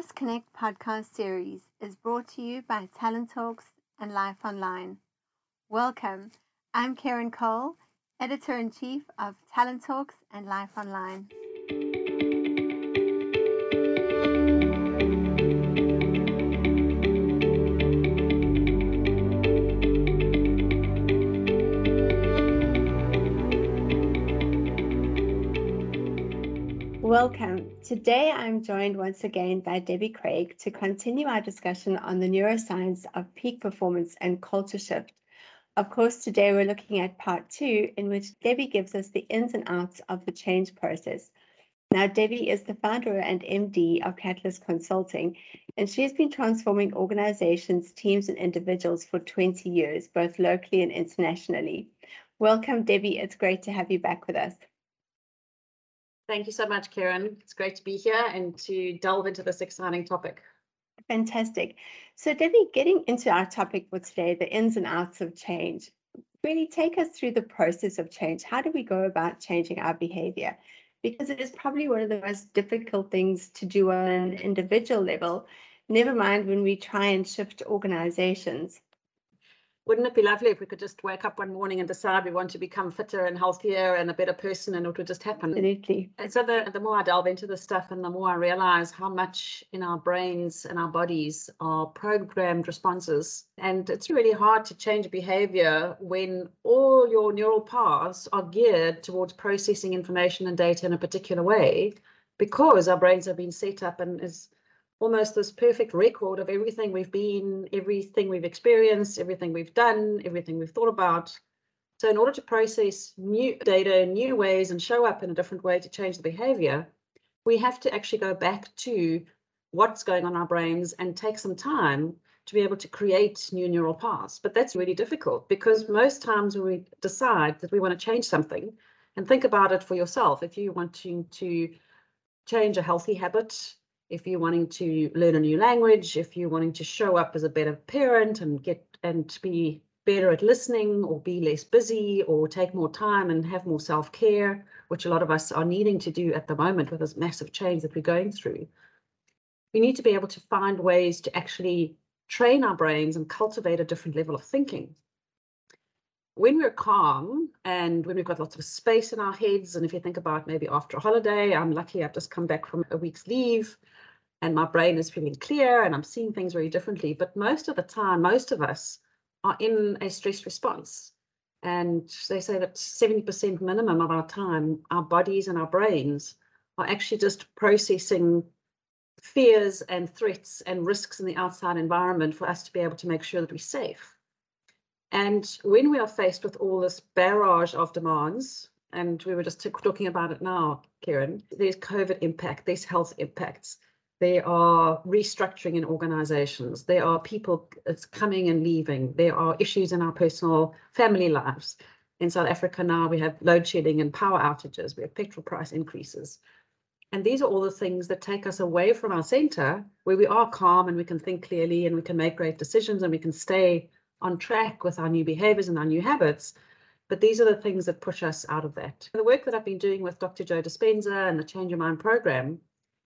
This Connect podcast series is brought to you by Talent Talks and Life Online. Welcome. I'm Karen Cole, editor in chief of Talent Talks and Life Online. Welcome. Today I'm joined once again by Debbie Craig to continue our discussion on the neuroscience of peak performance and culture shift. Of course, today we're looking at part two, in which Debbie gives us the ins and outs of the change process. Now, Debbie is the founder and MD of Catalyst Consulting, and she has been transforming organizations, teams, and individuals for 20 years, both locally and internationally. Welcome, Debbie. It's great to have you back with us. Thank you so much, Karen. It's great to be here and to delve into this exciting topic. Fantastic. So, Debbie, getting into our topic for today, the ins and outs of change, really take us through the process of change. How do we go about changing our behavior? Because it is probably one of the most difficult things to do on an individual level, never mind when we try and shift organizations wouldn't it be lovely if we could just wake up one morning and decide we want to become fitter and healthier and a better person and it would just happen? Absolutely. And so the, the more I delve into this stuff and the more I realize how much in our brains and our bodies are programmed responses. And it's really hard to change behavior when all your neural paths are geared towards processing information and data in a particular way because our brains have been set up and is almost this perfect record of everything we've been, everything we've experienced, everything we've done, everything we've thought about. So in order to process new data in new ways and show up in a different way to change the behavior, we have to actually go back to what's going on in our brains and take some time to be able to create new neural paths. But that's really difficult because most times when we decide that we want to change something, and think about it for yourself, if you want to, to change a healthy habit, if you're wanting to learn a new language, if you're wanting to show up as a better parent and get and be better at listening or be less busy or take more time and have more self-care, which a lot of us are needing to do at the moment with this massive change that we're going through. We need to be able to find ways to actually train our brains and cultivate a different level of thinking. When we're calm and when we've got lots of space in our heads, and if you think about maybe after a holiday, I'm lucky I've just come back from a week's leave and my brain is feeling clear and I'm seeing things very differently. But most of the time, most of us are in a stress response. And they say that 70% minimum of our time, our bodies and our brains are actually just processing fears and threats and risks in the outside environment for us to be able to make sure that we're safe. And when we are faced with all this barrage of demands, and we were just talking about it now, Karen, there's COVID impact, there's health impacts, there are restructuring in organizations. There are people coming and leaving. There are issues in our personal family lives. In South Africa now, we have load shedding and power outages. We have petrol price increases. And these are all the things that take us away from our center where we are calm and we can think clearly and we can make great decisions and we can stay on track with our new behaviors and our new habits. But these are the things that push us out of that. The work that I've been doing with Dr. Joe Dispenza and the Change Your Mind program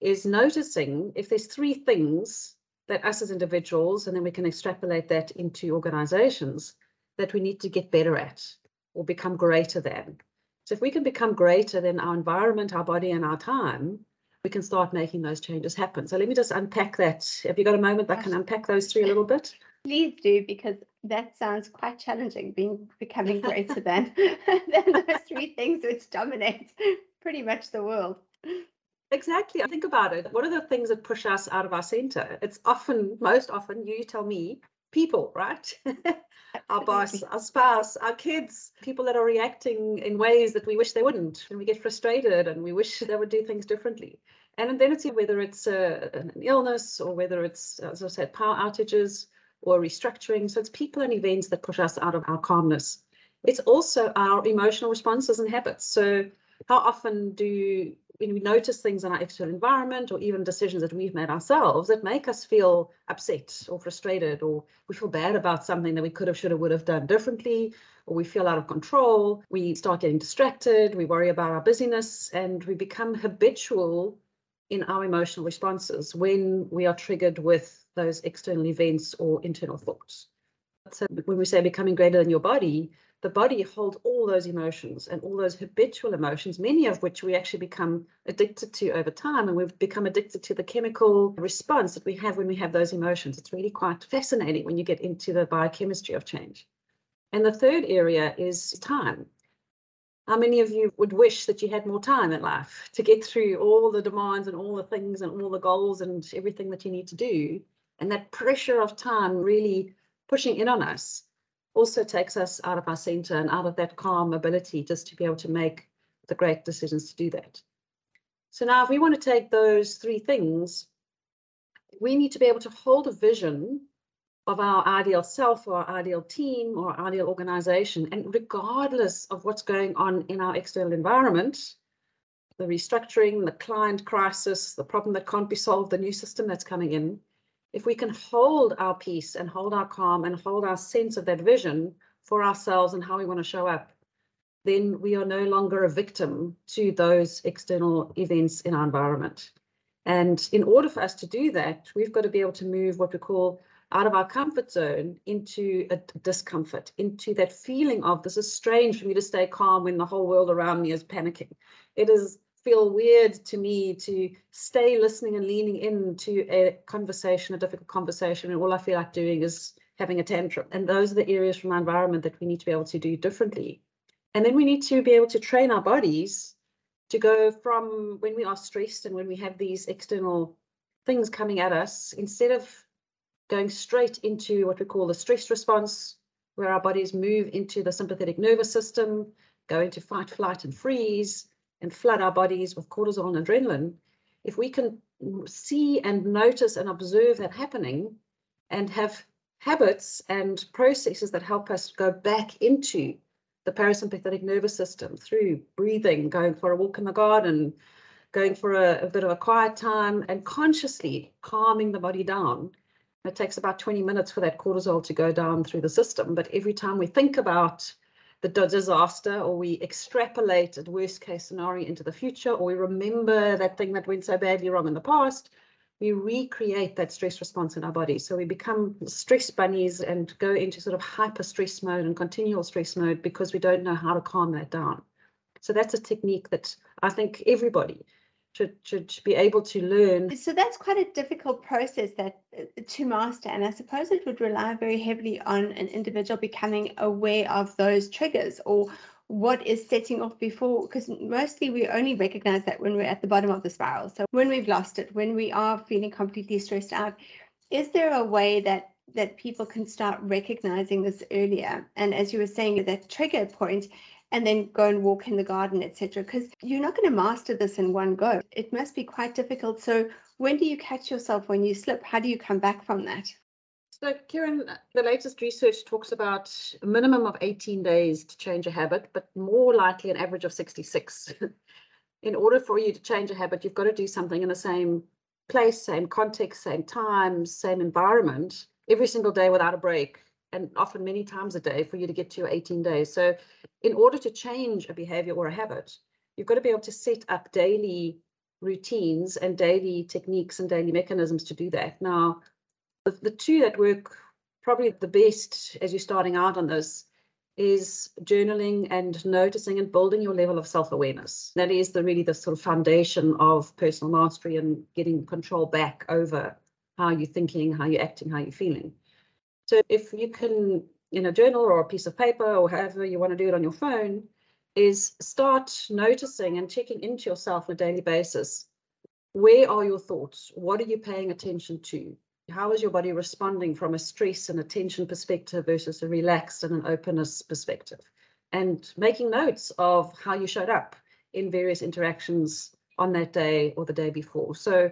is noticing if there's three things that us as individuals, and then we can extrapolate that into organizations, that we need to get better at or become greater than. So if we can become greater than our environment, our body, and our time, we can start making those changes happen. So let me just unpack that. Have you got a moment that can unpack those three a little bit? Please do, because that sounds quite challenging, being becoming greater than, than those three things which dominate pretty much the world. Exactly. Think about it. What are the things that push us out of our center? It's often, most often, you tell me, people, right? our boss, our spouse, our kids, people that are reacting in ways that we wish they wouldn't. And we get frustrated and we wish they would do things differently. And then it's whether it's a, an illness or whether it's, as I said, power outages or restructuring. So it's people and events that push us out of our calmness. It's also our emotional responses and habits. So how often do when we notice things in our external environment or even decisions that we've made ourselves that make us feel upset or frustrated or we feel bad about something that we could have, should have, would have done differently, or we feel out of control, we start getting distracted, we worry about our busyness, and we become habitual in our emotional responses when we are triggered with those external events or internal thoughts. So when we say becoming greater than your body, the body holds all those emotions and all those habitual emotions, many of which we actually become addicted to over time. And we've become addicted to the chemical response that we have when we have those emotions. It's really quite fascinating when you get into the biochemistry of change. And the third area is time. How many of you would wish that you had more time in life to get through all the demands and all the things and all the goals and everything that you need to do? And that pressure of time really pushing in on us also takes us out of our center and out of that calm ability just to be able to make the great decisions to do that. So now if we want to take those three things, we need to be able to hold a vision of our ideal self or our ideal team or ideal organization. And regardless of what's going on in our external environment, the restructuring, the client crisis, the problem that can't be solved, the new system that's coming in, if we can hold our peace and hold our calm and hold our sense of that vision for ourselves and how we want to show up, then we are no longer a victim to those external events in our environment. And in order for us to do that, we've got to be able to move what we call out of our comfort zone into a discomfort, into that feeling of this is strange for me to stay calm when the whole world around me is panicking. It is feel weird to me to stay listening and leaning into a conversation, a difficult conversation, and all I feel like doing is having a tantrum. And those are the areas from our environment that we need to be able to do differently. And then we need to be able to train our bodies to go from when we are stressed and when we have these external things coming at us, instead of going straight into what we call the stress response, where our bodies move into the sympathetic nervous system, go into fight, flight, and freeze, and flood our bodies with cortisol and adrenaline, if we can see and notice and observe that happening and have habits and processes that help us go back into the parasympathetic nervous system through breathing, going for a walk in the garden, going for a, a bit of a quiet time, and consciously calming the body down. It takes about 20 minutes for that cortisol to go down through the system. But every time we think about the disaster or we extrapolate a worst case scenario into the future or we remember that thing that went so badly wrong in the past we recreate that stress response in our body. So we become stress bunnies and go into sort of hyper stress mode and continual stress mode because we don't know how to calm that down. So that's a technique that i think everybody should should be able to learn. So that's quite a difficult process that uh, to master, and I suppose it would rely very heavily on an individual becoming aware of those triggers or what is setting off before because mostly we only recognize that when we're at the bottom of the spiral so when we've lost it when we are feeling completely stressed out is there a way that that people can start recognizing this earlier and as you were saying that trigger point and then go and walk in the garden, etc. Because you're not going to master this in one go. It must be quite difficult. So when do you catch yourself when you slip? How do you come back from that? So, Karen, the latest research talks about a minimum of 18 days to change a habit, but more likely an average of 66. in order for you to change a habit, you've got to do something in the same place, same context, same time, same environment every single day without a break and often many times a day for you to get to your 18 days. So in order to change a behavior or a habit, you've got to be able to set up daily routines and daily techniques and daily mechanisms to do that. Now, the, the two that work probably the best as you're starting out on this is journaling and noticing and building your level of self-awareness. That is the really the sort of foundation of personal mastery and getting control back over how you're thinking, how you're acting, how you're feeling. So if you can, in a journal or a piece of paper or however you want to do it on your phone, is start noticing and checking into yourself on a daily basis. Where are your thoughts? What are you paying attention to? How is your body responding from a stress and attention perspective versus a relaxed and an openness perspective? And making notes of how you showed up in various interactions on that day or the day before. So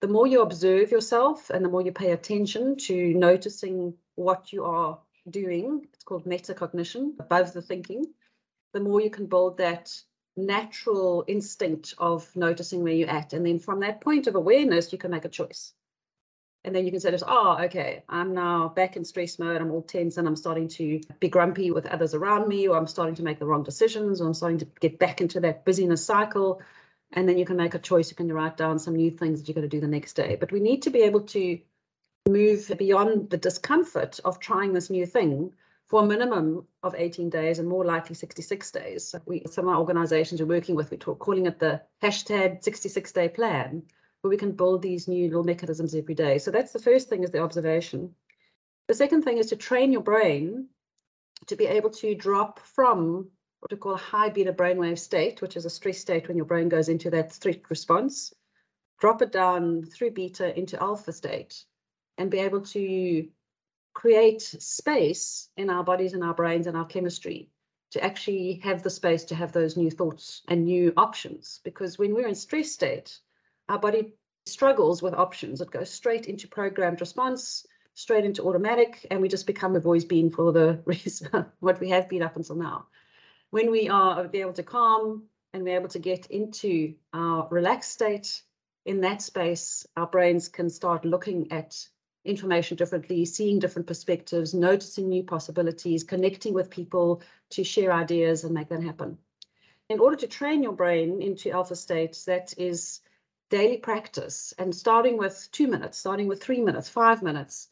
the more you observe yourself and the more you pay attention to noticing what you are doing, it's called metacognition, above the thinking, the more you can build that natural instinct of noticing where you're at. And then from that point of awareness, you can make a choice. And then you can say, this, oh, ah, okay, I'm now back in stress mode. I'm all tense and I'm starting to be grumpy with others around me, or I'm starting to make the wrong decisions, or I'm starting to get back into that busyness cycle. And then you can make a choice. You can write down some new things that you're going to do the next day. But we need to be able to move beyond the discomfort of trying this new thing for a minimum of 18 days and more likely 66 days. We, some of our organizations we're working with, we're talk, calling it the hashtag 66 day plan, where we can build these new little mechanisms every day. So that's the first thing is the observation. The second thing is to train your brain to be able to drop from what we call a high beta brainwave state, which is a stress state when your brain goes into that threat response, drop it down through beta into alpha state and be able to create space in our bodies and our brains and our chemistry to actually have the space to have those new thoughts and new options. Because when we're in stress state, our body struggles with options. It goes straight into programmed response, straight into automatic, and we just become we've always been for the reason what we have been up until now. When we are uh, be able to calm and we're able to get into our relaxed state, in that space, our brains can start looking at information differently, seeing different perspectives, noticing new possibilities, connecting with people to share ideas and make that happen. In order to train your brain into alpha states, that is daily practice and starting with two minutes, starting with three minutes, five minutes,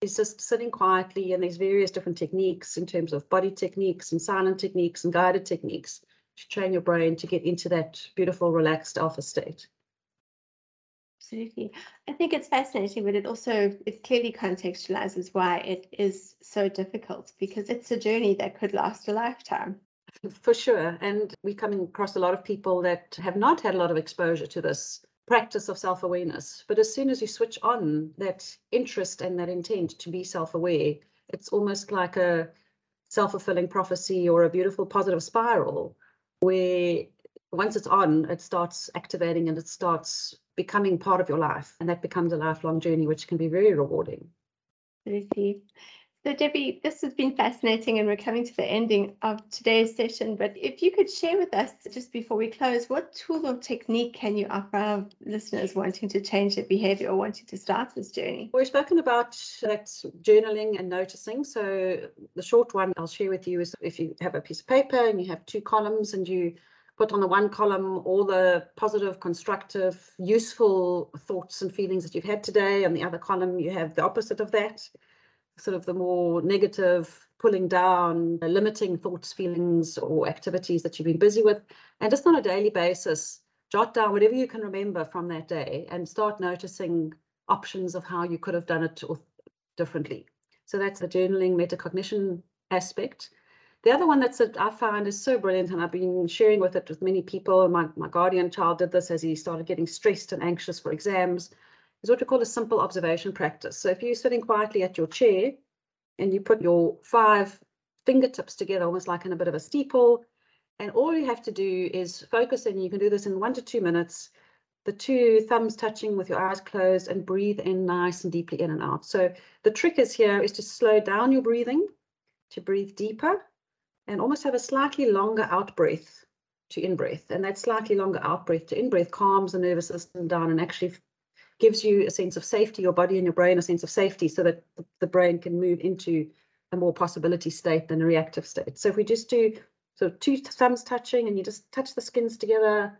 is just sitting quietly and there's various different techniques in terms of body techniques and silent techniques and guided techniques to train your brain to get into that beautiful relaxed alpha state. Absolutely. I think it's fascinating, but it also it clearly contextualizes why it is so difficult because it's a journey that could last a lifetime. For sure. And we're coming across a lot of people that have not had a lot of exposure to this practice of self awareness. But as soon as you switch on that interest and that intent to be self aware, it's almost like a self fulfilling prophecy or a beautiful positive spiral where once it's on, it starts activating and it starts becoming part of your life. And that becomes a lifelong journey, which can be very rewarding. Absolutely. So, Debbie, this has been fascinating, and we're coming to the ending of today's session. But if you could share with us just before we close, what tool or technique can you offer our listeners wanting to change their behavior or wanting to start this journey? We've spoken about that journaling and noticing. So, the short one I'll share with you is if you have a piece of paper and you have two columns and you put on the one column all the positive, constructive, useful thoughts and feelings that you've had today. On the other column, you have the opposite of that, sort of the more negative, pulling down, limiting thoughts, feelings, or activities that you've been busy with. And just on a daily basis, jot down whatever you can remember from that day and start noticing options of how you could have done it differently. So that's the journaling metacognition aspect. The other one that's that I find is so brilliant, and I've been sharing with it with many people. My, my guardian child did this as he started getting stressed and anxious for exams, is what we call a simple observation practice. So if you're sitting quietly at your chair and you put your five fingertips together, almost like in a bit of a steeple, and all you have to do is focus and you can do this in one to two minutes, the two thumbs touching with your eyes closed and breathe in nice and deeply in and out. So the trick is here is to slow down your breathing, to breathe deeper and almost have a slightly longer out breath to in breath. And that slightly longer out breath to in breath calms the nervous system down and actually gives you a sense of safety, your body and your brain a sense of safety so that the brain can move into a more possibility state than a reactive state. So if we just do so two thumbs touching and you just touch the skins together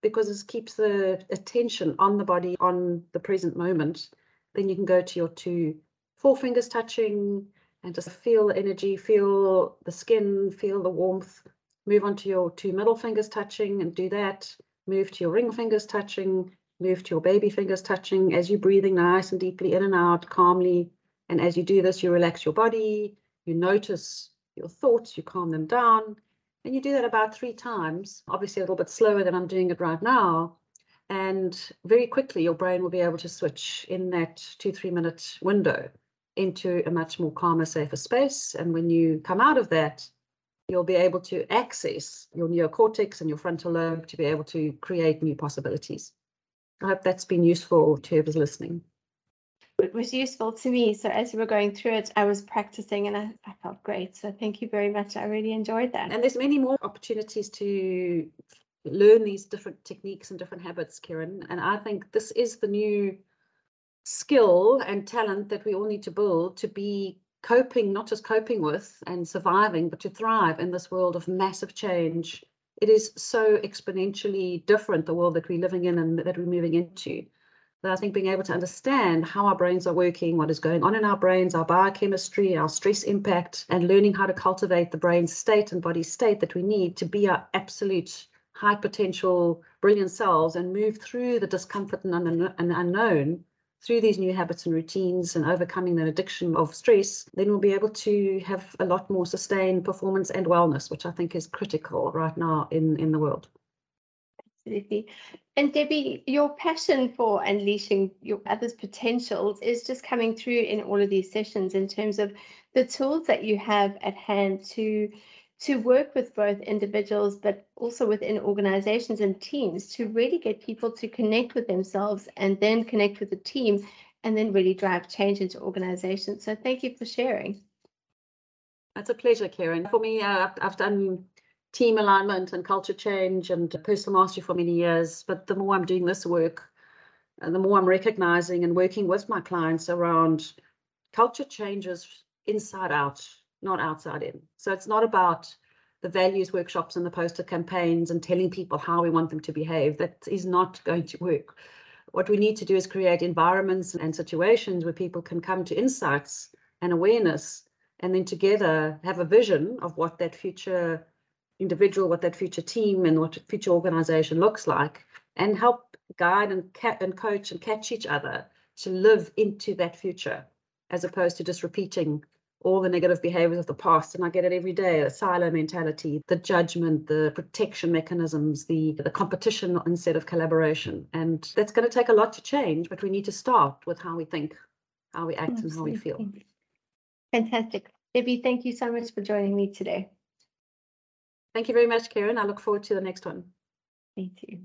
because this keeps the attention on the body on the present moment, then you can go to your two forefingers touching, and just feel the energy, feel the skin, feel the warmth. Move on to your two middle fingers touching and do that. Move to your ring fingers touching, move to your baby fingers touching as you're breathing nice and deeply in and out calmly. And as you do this, you relax your body, you notice your thoughts, you calm them down. And you do that about three times, obviously a little bit slower than I'm doing it right now. And very quickly, your brain will be able to switch in that two, three minute window into a much more calmer, safer space. And when you come out of that, you'll be able to access your neocortex and your frontal lobe to be able to create new possibilities. I hope that's been useful to whoever's listening. It was useful to me. So as you were going through it, I was practicing and I, I felt great. So thank you very much. I really enjoyed that. And there's many more opportunities to learn these different techniques and different habits, Karen. And I think this is the new skill and talent that we all need to build to be coping, not just coping with and surviving, but to thrive in this world of massive change it is so exponentially different, the world that we're living in and that we're moving into. That I think being able to understand how our brains are working, what is going on in our brains, our biochemistry, our stress impact, and learning how to cultivate the brain state and body state that we need to be our absolute high potential, brilliant selves and move through the discomfort and, un- and unknown through these new habits and routines and overcoming that addiction of stress, then we'll be able to have a lot more sustained performance and wellness, which I think is critical right now in, in the world. Absolutely. And Debbie, your passion for unleashing your others' potentials is just coming through in all of these sessions in terms of the tools that you have at hand to to work with both individuals but also within organizations and teams to really get people to connect with themselves and then connect with the team and then really drive change into organizations. So thank you for sharing. That's a pleasure, Karen. For me, uh, I've, done team alignment and culture change and personal mastery for many years. But the more I'm doing this work, and the more I'm recognizing and working with my clients around culture changes inside out, not outside in. So it's not about the values workshops and the poster campaigns and telling people how we want them to behave. That is not going to work. What we need to do is create environments and situations where people can come to insights and awareness and then together have a vision of what that future individual, what that future team and what future organization looks like, and help guide and, ca- and coach and catch each other to live into that future, as opposed to just repeating all the negative behaviors of the past. And I get it every day: the silo mentality, the judgment, the protection mechanisms, the the competition instead of collaboration. And that's going to take a lot to change, but we need to start with how we think, how we act, and how we feel. Fantastic. Debbie, thank you so much for joining me today. Thank you very much, Karen. I look forward to the next one. Me too.